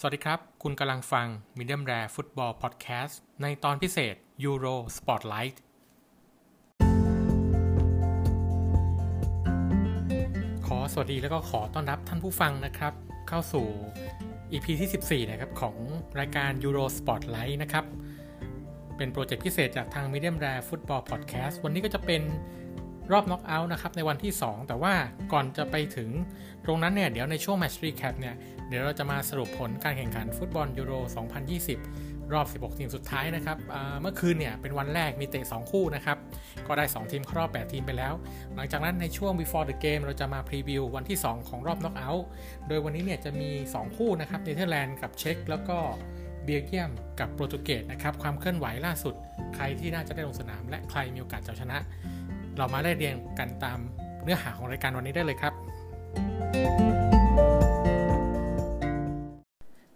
สวัสดีครับ คุณกำลังฟัง Medium Rare Football Podcast ในตอนพิเศษ Euro Spotlight ขอสวัสดีแล้วก็ขอต้อนรับท่านผู้ฟังนะครับ เข้าสู่ EP ที่ 14 นะครับ ของรายการ Euro Spotlight นะครับ เป็นโปรเจกต์พิเศษจากทาง Medium Rare Football Podcast วันนี้ก็จะเป็น รอบน็อกเอาท์นะครับในวันที่ 2 แต่ว่าก่อนจะไปถึงตรงนั้นเนี่ยเดี๋ยวในช่วง Match Recap เนี่ยเดี๋ยวเราจะมาสรุปผลการแข่งขันฟุตบอลยูโร 2020 รอบ 16 ทีมสุดท้ายนะครับเมื่อคืนเนี่ยเป็นวันแรกมีเตะ 2 คู่นะครับ ก็ได้ 2 ทีมเข้ารอบ 8 ทีมไปแล้ว หลังจากนั้นในช่วง before the game เราจะมา preview วันที่ 2 ของรอบน็อกเอาท์โดยวันนี้เนี่ยจะมี 2 คู่นะครับเนเธอร์แลนด์กับเช็กแล้วก็เบลเยียมกับโปรตุเกสนะครับความเคลื่อนไหวล่าสุด ใครที่น่าจะได้ลงสนาม และใครมีโอกาสจะชนะ เรามาได้เรียงกันตามเนื้อหาของรายการวันนี้ได้เลยครับ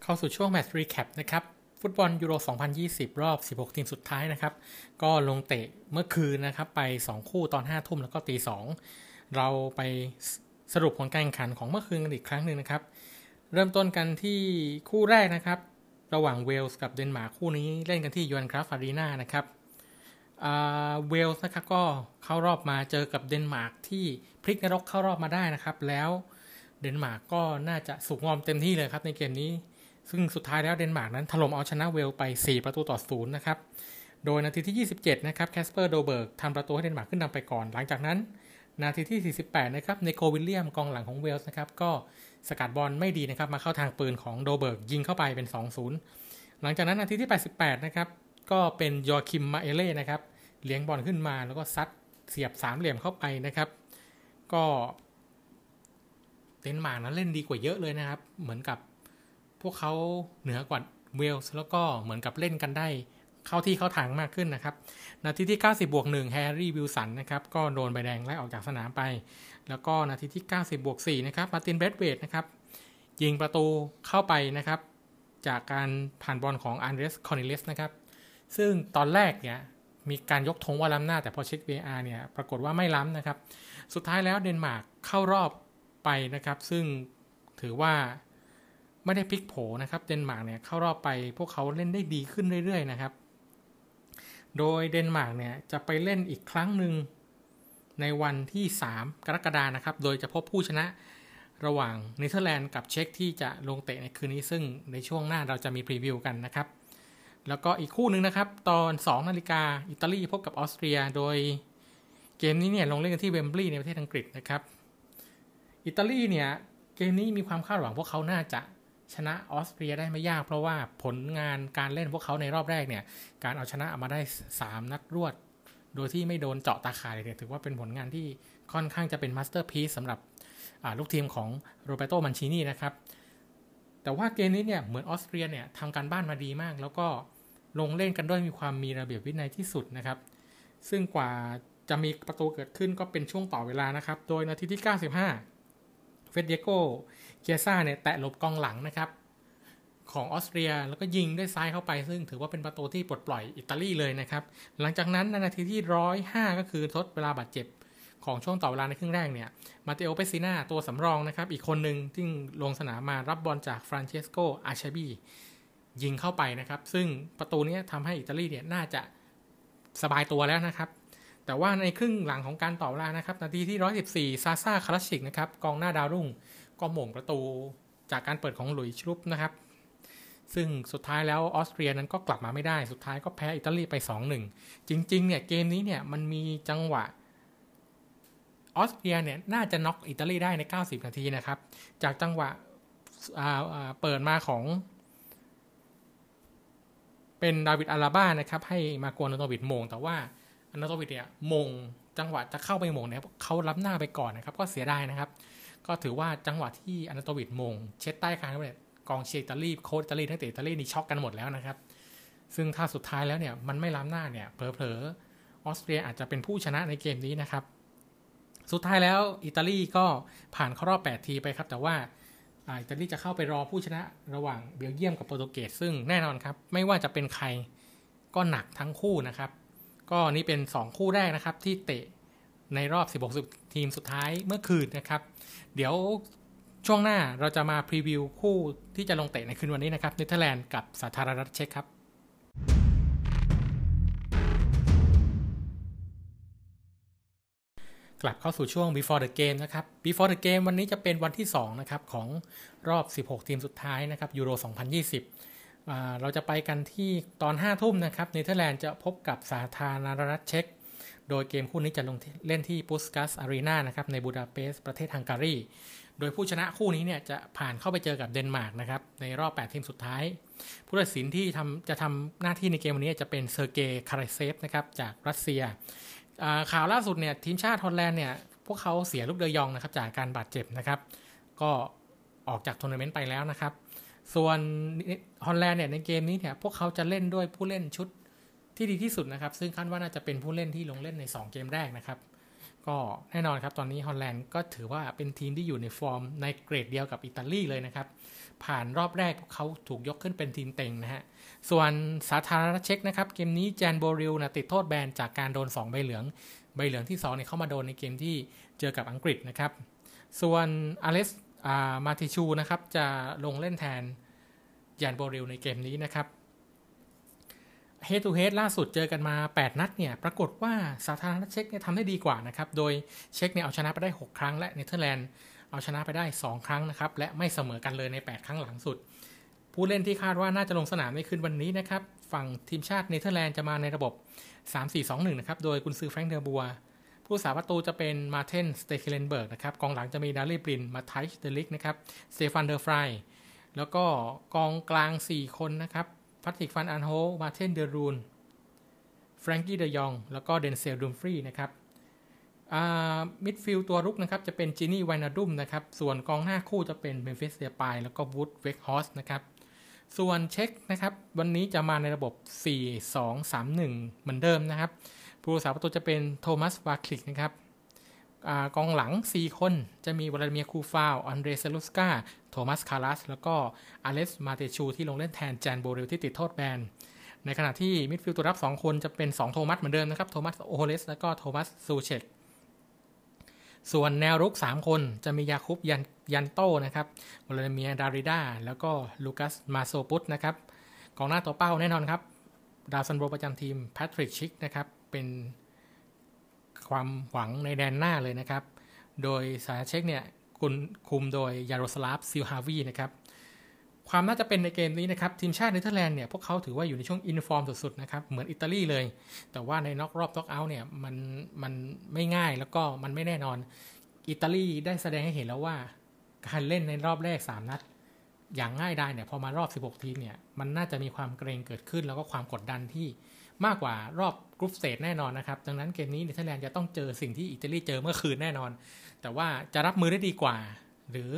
เข้าสู่ช่วง Match Recap นะครับฟุตบอลยูโร 2020 รอบ 16 ทีมสุดท้ายนะครับ ก็ลงเตะเมื่อคืนนะครับ ไป 2 คู่ตอน 5 ทุ่มแล้วก็ตี 2 เราไปสรุปผลการแข่งขันของเมื่อคืนกันอีกครั้งหนึ่งนะครับ เริ่มต้นกันที่คู่แรกนะครับ ระหว่างเวลส์กับเดนมาร์กคู่นี้เล่นกันที่โยฮันครัฟฟ์อารีนานะครับ เวลส์นะครับก็เข้ารอบมาเจอกับเดนมาร์กที่พลิกนรกเข้ารอบมาได้นะครับ แล้วเดนมาร์กก็น่าจะสุกงอมเต็มที่เลยครับในเกมนี้ ซึ่งสุดท้ายแล้วเดนมาร์กนั้นถล่มเอาชนะเวลส์ไป 4 ประตูต่อศูนย์นะครับ โดยนาทีที่ 27 นะครับแคสเปอร์โดลเบิร์กทำประตูให้เดนมาร์กขึ้นนำไปก่อน หลังจากนั้น นาทีที่ 48 นะครับเนโกวิลเลียมส์กองหลังของเวลส์นะครับก็สกัดบอลไม่ดีนะครับมาเข้าทางปืนของโดลเบิร์กยิงเข้าไปเป็น 2-0 หลังจากนั้นนาทีที่ 88 นะครับ ก็เป็นโยอาคิมเมห์เล่นะครับเลี้ยงบอลขึ้นมาแล้วก็ซัดเสียบสามเหลี่ยมเข้าไปนะครับ ก็เดนมาร์กนั้นเล่นดีกว่าเยอะเลยนะครับ เหมือนกับพวกเขาเหนือกว่าเวลส์แล้วก็เหมือนกับเล่นกันได้เข้าที่เข้าทางมากขึ้นนะครับ นาทีที่ 90 บวก1แฮร์รี่วิลสันนะครับก็โดนใบแดงไล่ออกจากสนามไป แล้วก็นาทีที่ 90 บวก4นะครับมาร์ตินเบรธเวตนะครับยิงประตูเข้าไปนะครับ จากการผ่านบอลของอันเดรียสคอร์เนลิอุสนะครับ ซึ่งตอนแรกเนี่ยมีการยกธงว่าล้ำหน้าแต่พอเช็ค VR เนี่ยปรากฏว่าไม่ล้ำนะครับ สุดท้ายแล้วเดนมาร์กเข้ารอบไปนะครับ ซึ่งถือว่าไม่ได้พลิกโผนะครับเดนมาร์กเนี่ยเข้ารอบไปพวกเขาเล่นได้ดีขึ้นเรื่อย ๆ นะครับ โดยเดนมาร์กเนี่ยจะไปเล่นอีกครั้งหนึ่งในวันที่ 3 กรกฎานะครับ โดยจะพบผู้ชนะระหว่างเนเธอร์แลนด์กับเช็กที่จะลงเตะในคืนนี้ซึ่งในช่วงหน้าเราจะมีพรีวิวกันนะครับ แล้วก็อีกคู่หนึ่งนะครับ ตอน 2 นาฬิกาอิตาลีพบกับออสเตรีย โดยเกมนี้เนี่ยลงเล่นกันที่เวมบลีย์ในประเทศอังกฤษนะครับ อิตาลีเนี่ยเกมนี้มีความคาดหวังพวกเขาน่าจะชนะออสเตรียได้ไม่ยากเพราะว่าผลงานการเล่นพวกเขาในรอบแรกเนี่ย การเอาชนะมาได้ 3 นัดรวด โดยที่ไม่โดนเจาะตาข่ายเลยถือว่าเป็นผลงานที่ค่อนข้างจะเป็น masterpiece สำหรับลูกทีมของโรเบโตมันชินีนะครับ แต่ว่าเกมนี้เนี่ยเหมือนออสเตรียเนี่ยทำการบ้านมาดีมาก แล้วก็ลงเล่นกันด้วยมีความมีระเบียบวินัยที่สุดนะครับ ซึ่งกว่าจะมีประตูเกิดขึ้นก็เป็นช่วงต่อเวลานะครับ โดยนาทีที่ 95 เฟเดโกเกียซ่าเนี่ยแตะหลบกองหลังนะครับ ของออสเตรียแล้วก็ยิงด้วยซ้ายเข้าไป ซึ่งถือว่าเป็นประตูที่ปลดปล่อยอิตาลีเลยนะครับ หลังจากนั้นในนาทีที่ 105 ก็คือทดเวลาบาดเจ็บ ของช่วงต่อเวลาในครึ่งแรกเนี่ย มาเตโอเปซิน่าตัวสำรองนะครับ อีกคนหนึ่งที่ลงสนามมารับบอลจากฟรานเชสโกอาชาบียิงเข้าไปนะครับ ซึ่งประตูนี้ทำให้อิตาลีเนี่ยน่าจะสบายตัวแล้วนะครับ แต่ว่าในครึ่งหลังของการต่อเวลานะครับ นาทีที่ 114 ซาซาคาลาจ์ซิชนะครับ กองหน้าดาวรุ่ง ก็หม่งประตูจากการเปิดของหลุยชรุปนะครับ ซึ่งสุดท้ายแล้วออสเตรียนั้นก็กลับมาไม่ได้ สุดท้ายก็แพ้อิตาลีไป 2-1 จริงๆเนี่ยเกมนี้เนี่ยมันมีจังหวะ ออสเตรียเนี่ยน่าจะน็อกอิตาลีได้ใน 90 นาทีนะครับ จากจังหวะเปิดมาของ เป็นดาวิดอาราบ้านะครับ ให้มาโกนอโตวิดมง แต่ว่าอนาโตวิดเนี่ยมงจังหวะจะเข้าไปโหม่งเนี่ยเขาล้ำหน้าไปก่อนนะครับ ก็เสียดายนะครับ ก็ถือว่าจังหวะที่อาร์เนาโตวิชโหม่ง เช็ดใต้คางเนี่ยกองเชียร์อิตาลีโค้ชอิตาลีนักเตะอิตาลีนี่ช็อกกันหมดแล้วนะครับ ซึ่งถ้าสุดท้ายแล้วเนี่ยมันไม่ล้ำหน้าเนี่ยเผลอๆออสเตรียอาจจะเป็นผู้ชนะในเกมนี้นะครับ สุดท้ายแล้วอิตาลีก็ผ่านเข้ารอบ 8 ทีมไปครับ แต่ว่าอิตาลีจะเข้าไปรอผู้ชนะระหว่างเบลเยียมกับโปรตุเกสซึ่งแน่นอนครับ ไม่ว่าจะเป็นใครก็หนักทั้งคู่นะครับ ก็นี่เป็น 2 คู่แรกนะครับที่เตะในรอบ 16 ทีมสุดท้ายเมื่อคืนนะครับ เดี๋ยวช่วงหน้าเราจะมาพรีวิวคู่ที่จะลงเตะในคืนวันนี้นะครับเนเธอร์แลนด์กับสาธารณรัฐเช็กครับ กลับเข้าสู่ช่วง before the game นะครับ before the game วันนี้จะเป็นวันที่2นะครับของรอบ 16 ทีมสุดท้ายนะครับยูโร 2020 เราจะไปกันที่ตอน5ทุ่มนะครับเนเธอร์แลนด์จะพบกับสาธารณรัฐเช็กโดยเกมคู่นี้จะลงเล่นที่ปุสกัสอารีนานะครับในบูดาเปสต์ประเทศฮังการี โดยผู้ชนะคู่นี้เนี่ยจะผ่านเข้าไปเจอกับเดนมาร์กนะครับในรอบ 8 ทีมสุดท้าย ผู้ตัดสินที่ทำจะทำหน้าที่ในเกมวันนี้จะเป็นเซอร์เกย์คาร์เซฟนะครับจากรัสเซีย ข่าวล่าสุดเนี่ยทีมชาติฮอลแลนด์เนี่ยพวกเขาเสียลุคเดยองนะครับจากการบาดเจ็บนะครับ ก็ออกจากทัวร์นาเมนต์ไปแล้วนะครับ ส่วนฮอลแลนด์เนี่ยในเกมนี้เนี่ยพวกเขาจะเล่นด้วยผู้เล่นชุดที่ดีที่สุดนะครับ ซึ่งคาดว่าน่าจะเป็นผู้เล่นที่ลงเล่นใน 2 เกมแรกนะครับ ก็แน่นอนครับ ตอนนี้ฮอลแลนด์ก็ถือว่าเป็นทีมที่อยู่ในฟอร์มในเกรดเดียวกับอิตาลีเลยนะครับ ผ่านรอบแรกพวกเขาถูกยกขึ้นเป็นทีมเต็งนะฮะ ส่วนสาธารณรัฐเช็กนะครับ เกมนี้แจนโบริลนะติดโทษแบนจากการโดน 2 ใบเหลือง ใบเหลืองที่2เนี่ยเข้ามาโดนในเกมที่เจอกับอังกฤษนะครับ ส่วนอเลสมาติชูนะครับจะลงเล่นแทนแจนโบริลในเกมนี้นะครับ head to head ล่าสุดเจอกันมา 8 นัดเนี่ย ปรากฏว่าสาธารณรัฐเช็กเนี่ยทำได้ดีกว่านะครับ โดยเช็กเนี่ยเอาชนะไปได้ 6 ครั้งและเนเธอร์แลนด์เอาชนะไปได้ 2 ครั้งนะครับ และไม่เสมอกันเลยใน 8 ครั้งหลังสุด ผู้เล่นที่คาดว่าน่าจะลงสนามในคืนวันนี้นะครับ ฝั่งทีมชาติเนเธอร์แลนด์จะมาในระบบ 3-4-2-1 นะครับ โดยกุนซือแฟรงค์เดอร์บัว ผู้รักษาประตูจะเป็นมาเทนสเตเคเลนเบิร์กนะครับ กองหลังจะมีดารีปริน มาไทชเดลิกนะครับสเตฟานเดอร์ฟราย แล้วก็กองกลาง 4 คนนะครับ พัตติกฟันอันโฮมาเทนเดอรูนแฟรงกี้เดยอง แล้วก็เดนเซลดูมฟรีนะครับมิดฟิลด์ตัวรุกนะครับ จะเป็นจินี่ไวนาดุมนะครับ ส่วนกองหน้าคู่จะเป็นเบนฟิสเซียปายแล้วก็วูดเวกฮอสนะครับ ส่วนเช็คนะครับ วันนี้จะมาในระบบ 4-2-3-1 เหมือนเดิมนะครับ ผู้รักษาประตูจะเป็นโทมัสวาคลิกนะครับ กองหลัง 4 คน จะมีวลาดิเมียคูฟาวอันเดรเซลุสกาโทมัสคารัส แล้วก็อเลสมาเตชู ที่ลงเล่นแทนแจนโบเรลที่ติดโทษแบน ในขณะที่มิดฟิลด์ตัวรับ 2 คนจะเป็น 2 โทมัสเหมือนเดิมนะครับ โทมัสโอโฮเลส แล้วก็โทมัสซูเชตส่วนแนวรุก 3 คนจะมียาคุปยันยันโตนะครับวลาดิเมียดาริดาแล้วก็ลูคัสมาโซปุตนะครับกองหน้าตัวเป้าแน่นอนครับดาวซัลโวประจำทีมแพทริกชิกนะครับเป็น ความหวังในแดนหน้าเลยนะครับ โดยสายเช็คเนี่ยคุณคุมโดยยาโรสลาฟซิลฮาวีนะครับความน่าจะเป็นในเกมนี้นะครับ ทีมชาติเนเธอร์แลนด์เนี่ยพวกเขาถือว่าอยู่ในช่วง in form สุดๆนะครับ เหมือนอิตาลีเลย แต่ว่าในน็อกรอบน็อกเอาท์เนี่ยมันมันไม่ง่ายแล้วก็มันไม่แน่นอน อิตาลีได้แสดงให้เห็นแล้วว่า การเล่นในรอบแรก 3 นัด อย่างง่ายดายเนี่ยพอมารอบ 16 ทีมเนี่ยมันน่าจะมีความเกร็งเกิดขึ้นแล้วก็ความกดดันที่มากกว่ารอบ group stage แน่นอนนะครับ ดังนั้นเกมนี้เนเธอร์แลนด์จะต้องเจอสิ่งที่อิตาลีเจอเมื่อคืนแน่นอน แต่ว่าจะรับมือได้ดีกว่า หรือ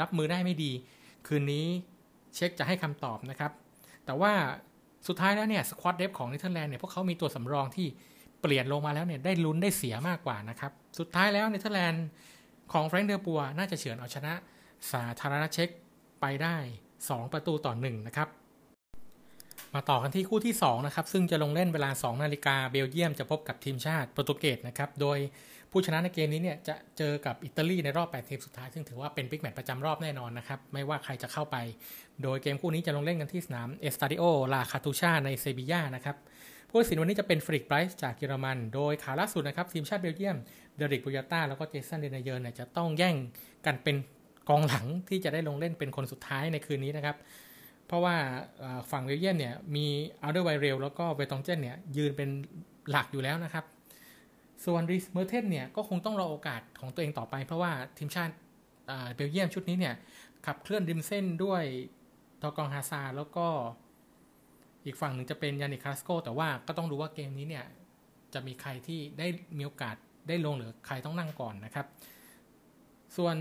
รับมือได้ไม่ดี คืนนี้เช็คจะให้คำตอบนะครับ แต่ว่าสุดท้ายแล้วเนี่ย squad depth ของเนเธอร์แลนด์เนี่ยพวกเขามีตัวสำรองที่เปลี่ยนลงมาแล้วเนี่ยได้ลุ้นได้เสียมากกว่านะครับ สุดท้ายแล้วเนเธอร์แลนด์ของแฟรงค์เดอร์บัวน่าจะเฉือนเอาชนะ สาธารณรัฐเช็คไปได้ 2 ประตูต่อ1นะครับ มาต่อกันที่คู่ที่2นะครับซึ่งจะลงเล่นเวลา 2 นาฬิกาเบลเยียมจะพบกับทีมชาติโปรตุเกสนะครับโดยผู้ชนะในเกมนี้เนี่ยจะเจอกับอิตาลีในรอบ 8 ทีมสุดท้าย ซึ่งถือว่าเป็นบิ๊กแมตช์ประจำรอบแน่นอนนะครับ ไม่ว่าใครจะเข้าไป โดยเกมคู่นี้จะลงเล่นกันที่สนามเอสตาดิโอลาคาตูชาในเซบียานะครับผู้ตัดสินวันนี้จะเป็นเฟลิกซ์ไบรซ์จากเยอรมัน โดยข่าวล่าสุดนะครับทีมชาติเบลเยียมเดริกบูยาต้าแล้วก็เจสันเดนเยอร์เนี่ยจะต้องแย่งกันเป็นกองหลังที่จะได้ลงเล่นเป็นคนสุดท้ายในคืนนี้นะครับ เพราะว่าฝั่งเบลเยียมเนี่ยมีอัลเดอร์ไวเรลด์แล้วก็แวร์ตองเกนเนี่ยยืนเป็นหลักอยู่แล้วนะครับ ส่วนดรีสเมอร์เทนส์เนี่ยก็คงต้องรอโอกาสของตัวเองต่อไป เพราะว่าทีมชาติเบลเยียมชุดนี้เนี่ยขับเคลื่อนริมเส้นด้วยธอร์กองอาซาร์แล้วก็อีกฝั่งหนึ่งจะเป็นยานิคการาสโกแต่ว่าก็ต้องดูว่าเกมนี้เนี่ยจะมีใครที่ได้มีโอกาสได้ลงหรือใครต้องนั่งก่อนนะครับ ส่วน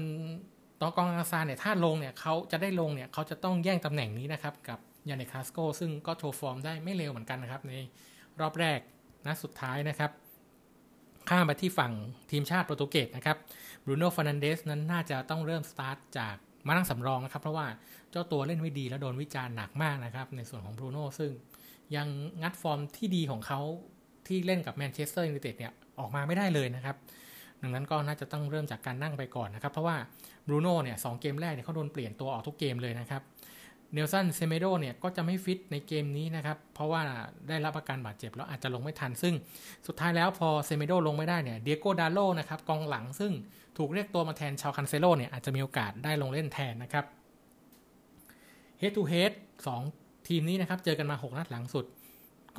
ธอร์กองอาซาร์เนี่ยถ้าลงเนี่ยเขาจะได้ลงเนี่ยเขาจะต้องแย่งตำแหน่งนี้นะครับ กับยานิคการาสโกซึ่งก็โชว์ฟอร์มได้ไม่เลวเหมือนกันนะครับ ในรอบแรกนัดสุดท้ายนะครับข้ามไปที่ฝั่งทีมชาติโปรตุเกสนะครับบรูโน่เฟอร์นันเดสนั้นน่าจะต้องเริ่มสตาร์ทจากม้านั่งสำรองนะครับ เพราะว่าเจ้าตัวเล่นไม่ดีแล้วโดนวิจารณ์หนักมากนะครับ ในส่วนของบรูโน่ซึ่งยังงัดฟอร์มที่ดีของเขาที่เล่นกับแมนเชสเตอร์ยูไนเต็ดเนี่ยออกมาไม่ได้เลยนะครับ ดังนั้นก็น่าจะต้องเริ่มจากการนั่งไปก่อนนะครับ เพราะว่าบรูโน่เนี่ย3 เกมแรกเนี่ยเขาโดนเปลี่ยนตัวออกทุกเกมเลยนะครับเนลสันเซเมโดเนี่ยก็จะไม่ฟิตในเกมนี้นะครับ เพราะว่าได้รับอาการบาดเจ็บแล้วอาจจะลงไม่ทัน ซึ่งสุดท้ายแล้วพอเซเมโดลงไม่ได้เนี่ยดิโอโกดาโลต์นะครับกองหลังซึ่งถูกเรียกตัวมาแทนชูเอาคันเซโลเนี่ยอาจจะมีโอกาสได้ลงเล่นแทนนะครับ Head to Head 2ทีมนี้นะครับ เจอกันมา 6 นัดหลังสุด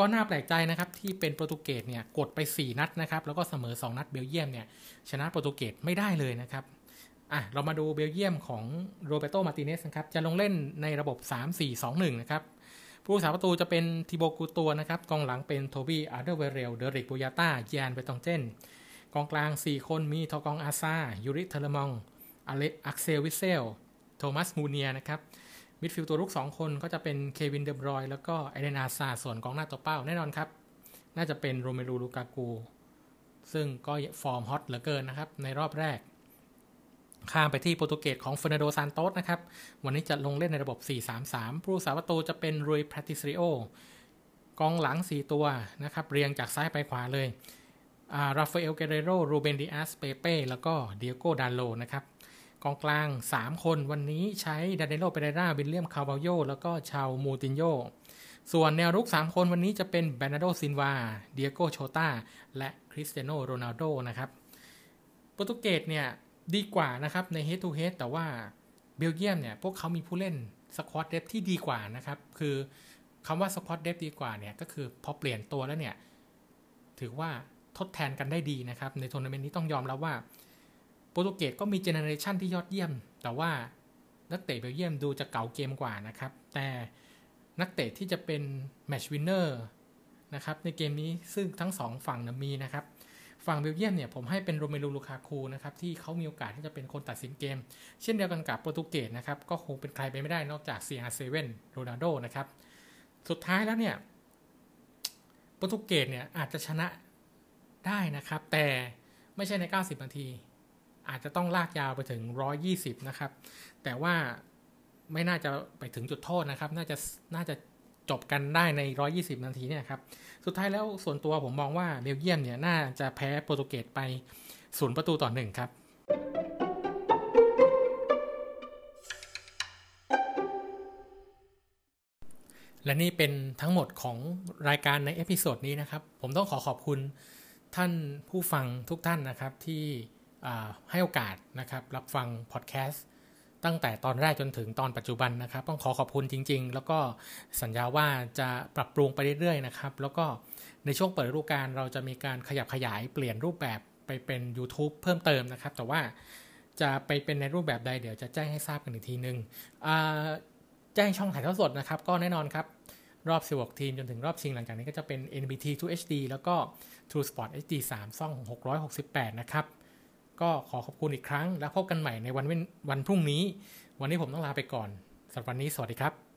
ก็น่าแปลกใจนะครับที่เป็นโปรตุเกสเนี่ยกดไป 4 นัดนะครับแล้วก็เสมอ 2 นัดเบลเยียมเนี่ยชนะโปรตุเกสไม่ได้เลยนะครับอะเรามาดูเบลเยียมของโรแบร์โตมาร์ติเนซนะครับจะลงเล่นในระบบ 3-4-2-1 นะครับผู้รักษาประตูจะเป็นทิโบต์กูร์ตัวส์นะครับกองหลังเป็นโทบี้อัลเดอร์ไวเรลด์เดริกบูยาตาแยนแวร์ตองเกนกองกลาง 4 คนมีธอร์กองอาซาร์ยูริติเลมองส์อักเซลวิตเซล โทมัสมูเนียนะครับ มิดฟิลด์ตัวรุก 2 คนก็จะเป็นเควินเดบรอยน์แล้วก็เอเดนอาซาร์ส่วนกองหน้าตัวเป้าแน่นอนครับ น่าจะเป็นโรเมรูลูกากู ซึ่งก็ฟอร์มฮอตเหลือเกินนะครับ ในรอบแรก ข้ามไปที่โปรตุเกสของเฟอร์นันโดซานโตสนะครับ วันนี้จะลงเล่นในระบบ 4-3-3 ผู้รักษาประตูจะเป็นรุยปาตริซิโอกองหลัง 4 ตัวนะครับ เรียงจากซ้ายไปขวาเลยราฟาเอล เกเรโร รูเบนดิอาสเปเป้ แล้วก็ดิโอโก ดาโลต์ นะครับ กองกลาง 3 คนวันนี้ใช้ดานิโลเปเรราวิลเลียมคาร์วัลโยแล้วก็ชูเอามูตินโยส่วนแนวรุก 3 คนวันนี้จะเป็นแบร์นาร์โดซิลวา ดิโอโกโชตาและคริสเตียโนโรนัลโดนะครับโปรตุเกสเนี่ยดีกว่านะครับใน head to head แต่ว่าเบลเยียมเนี่ยพวกเขามีผู้เล่น squad depth ที่ดีกว่านะครับ คือคำว่า squad depth ดีกว่าเนี่ยก็คือพอเปลี่ยนตัวแล้วเนี่ย ถือว่าทดแทนกันได้ดีนะครับ ในทัวร์นาเมนต์นี้ต้องยอมรับว่า โปรตุเกสก็มี generation ที่ยอดเยี่ยม แต่ว่านักเตะเบลเยียมดูจะเก๋าเกมกว่านะครับ แต่นักเตะที่จะเป็น match winner นะครับในเกมนี้ซึ่งทั้งสองฝั่งนะมีนะครับ ฝั่งเบลเยียมเนี่ยผมให้เป็นโรเมลูลูคาคูนะครับที่เขามีโอกาสที่จะเป็นคนตัดสินเกม เช่นเดียวกันกับโปรตุเกสนะครับก็คงเป็นใครไปไม่ได้นอกจาก CR7 โรนัลโดนะครับสุดท้ายแล้วเนี่ยโปรตุเกสเนี่ยอาจจะชนะได้นะครับ แต่ไม่ใช่ใน 90 นาที อาจจะต้องลากยาวไปถึง 120 นะครับ แต่ว่าไม่น่าจะไปถึงจุดโทษนะครับ น่าจะน่าจะจบกันได้ใน 120 นาทีเนี่ยครับ สุดท้ายแล้วส่วนตัวผมมองว่าเบลเยียมเนี่ยน่าจะแพ้โปรตุเกสไปศูนย์ประตูต่อหนึ่งครับและนี่เป็นทั้งหมดของรายการใน episode นี้นะครับ ผมต้องขอขอบคุณท่านผู้ฟังทุกท่านนะครับที่ ให้โอกาสนะครับรับฟังพอดแคสต์ตั้งแต่ตอนแรกจนถึงตอนปัจจุบันนะครับ ต้องขอขอบคุณจริง ๆ แล้วก็สัญญาว่าจะปรับปรุงไปเรื่อยๆนะครับ แล้วก็ในช่วงเปิดฤดูกาลเราจะมีการขยับขยายเปลี่ยนรูปแบบไปเป็น YouTube เพิ่มเติมนะครับ แต่ว่าจะไปเป็นในรูปแบบใดเดี๋ยวจะแจ้งให้ทราบกันอีกทีนึงแจ้งช่องถ่ายทอดสดนะครับ ก็แน่นอนครับ รอบ 16 ทีมจนถึงรอบชิงหลังจากนี้ก็จะเป็น NBT 2 HD แล้วก็ True Sport HD 3ซ่อง 668 นะครับ ก็ขอขอบคุณอีกครั้ง แล้วพบกันใหม่ในวันวันพรุ่งนี้ วันนี้ผมต้องลาไปก่อนสำหรับวันนี้สวัสดีครับ